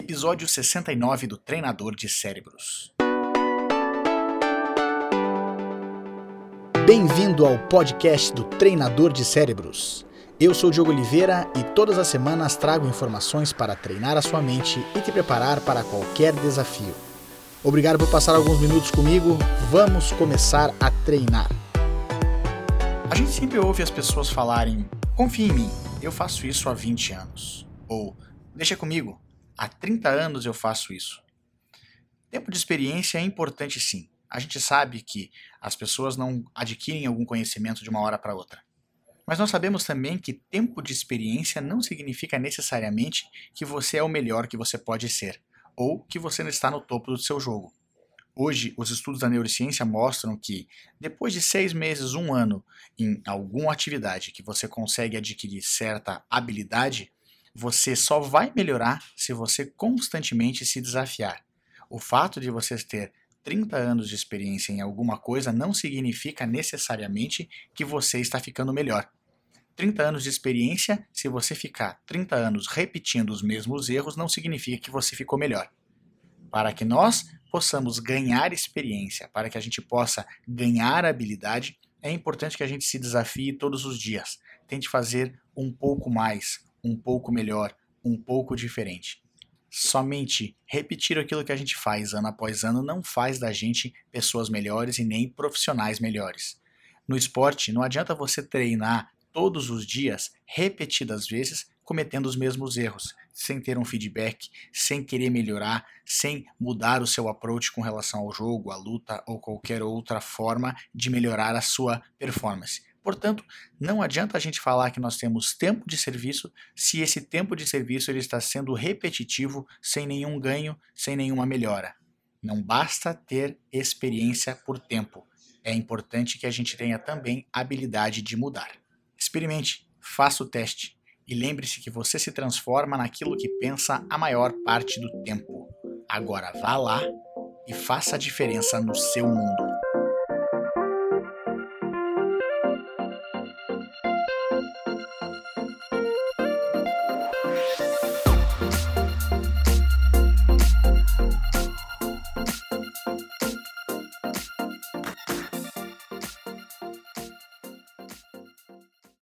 Episódio 69 do Treinador de Cérebros. Bem-vindo ao podcast do Treinador de Cérebros. Eu sou Diogo Oliveira e todas as semanas trago informações para treinar a sua mente e te preparar para qualquer desafio. Obrigado por passar alguns minutos comigo. Vamos começar a treinar. A gente sempre ouve as pessoas falarem: confie em mim, eu faço isso há 20 anos. Ou deixa comigo, há 30 anos eu faço isso. Tempo de experiência é importante sim. A gente sabe que as pessoas não adquirem algum conhecimento de uma hora para outra. Mas nós sabemos também que tempo de experiência não significa necessariamente que você é o melhor que você pode ser, ou que você não está no topo do seu jogo. Hoje, os estudos da neurociência mostram que, depois de seis meses, um ano, em alguma atividade que você consegue adquirir certa habilidade, você só vai melhorar se você constantemente se desafiar. O fato de você ter 30 anos de experiência em alguma coisa não significa necessariamente que você está ficando melhor. 30 anos de experiência, se você ficar 30 anos repetindo os mesmos erros, não significa que você ficou melhor. Para que nós possamos ganhar experiência, para que a gente possa ganhar habilidade, é importante que a gente se desafie todos os dias. Tente fazer um pouco mais, um pouco melhor, um pouco diferente. Somente repetir aquilo que a gente faz ano após ano não faz da gente pessoas melhores e nem profissionais melhores. No esporte, não adianta você treinar todos os dias, repetidas vezes, cometendo os mesmos erros, sem ter um feedback, sem querer melhorar, sem mudar o seu approach com relação ao jogo, à luta ou qualquer outra forma de melhorar a sua performance. Portanto, não adianta a gente falar que nós temos tempo de serviço se esse tempo de serviço ele está sendo repetitivo, sem nenhum ganho, sem nenhuma melhora. Não basta ter experiência por tempo. É importante que a gente tenha também habilidade de mudar. Experimente, faça o teste e lembre-se que você se transforma naquilo que pensa a maior parte do tempo. Agora vá lá e faça a diferença no seu mundo.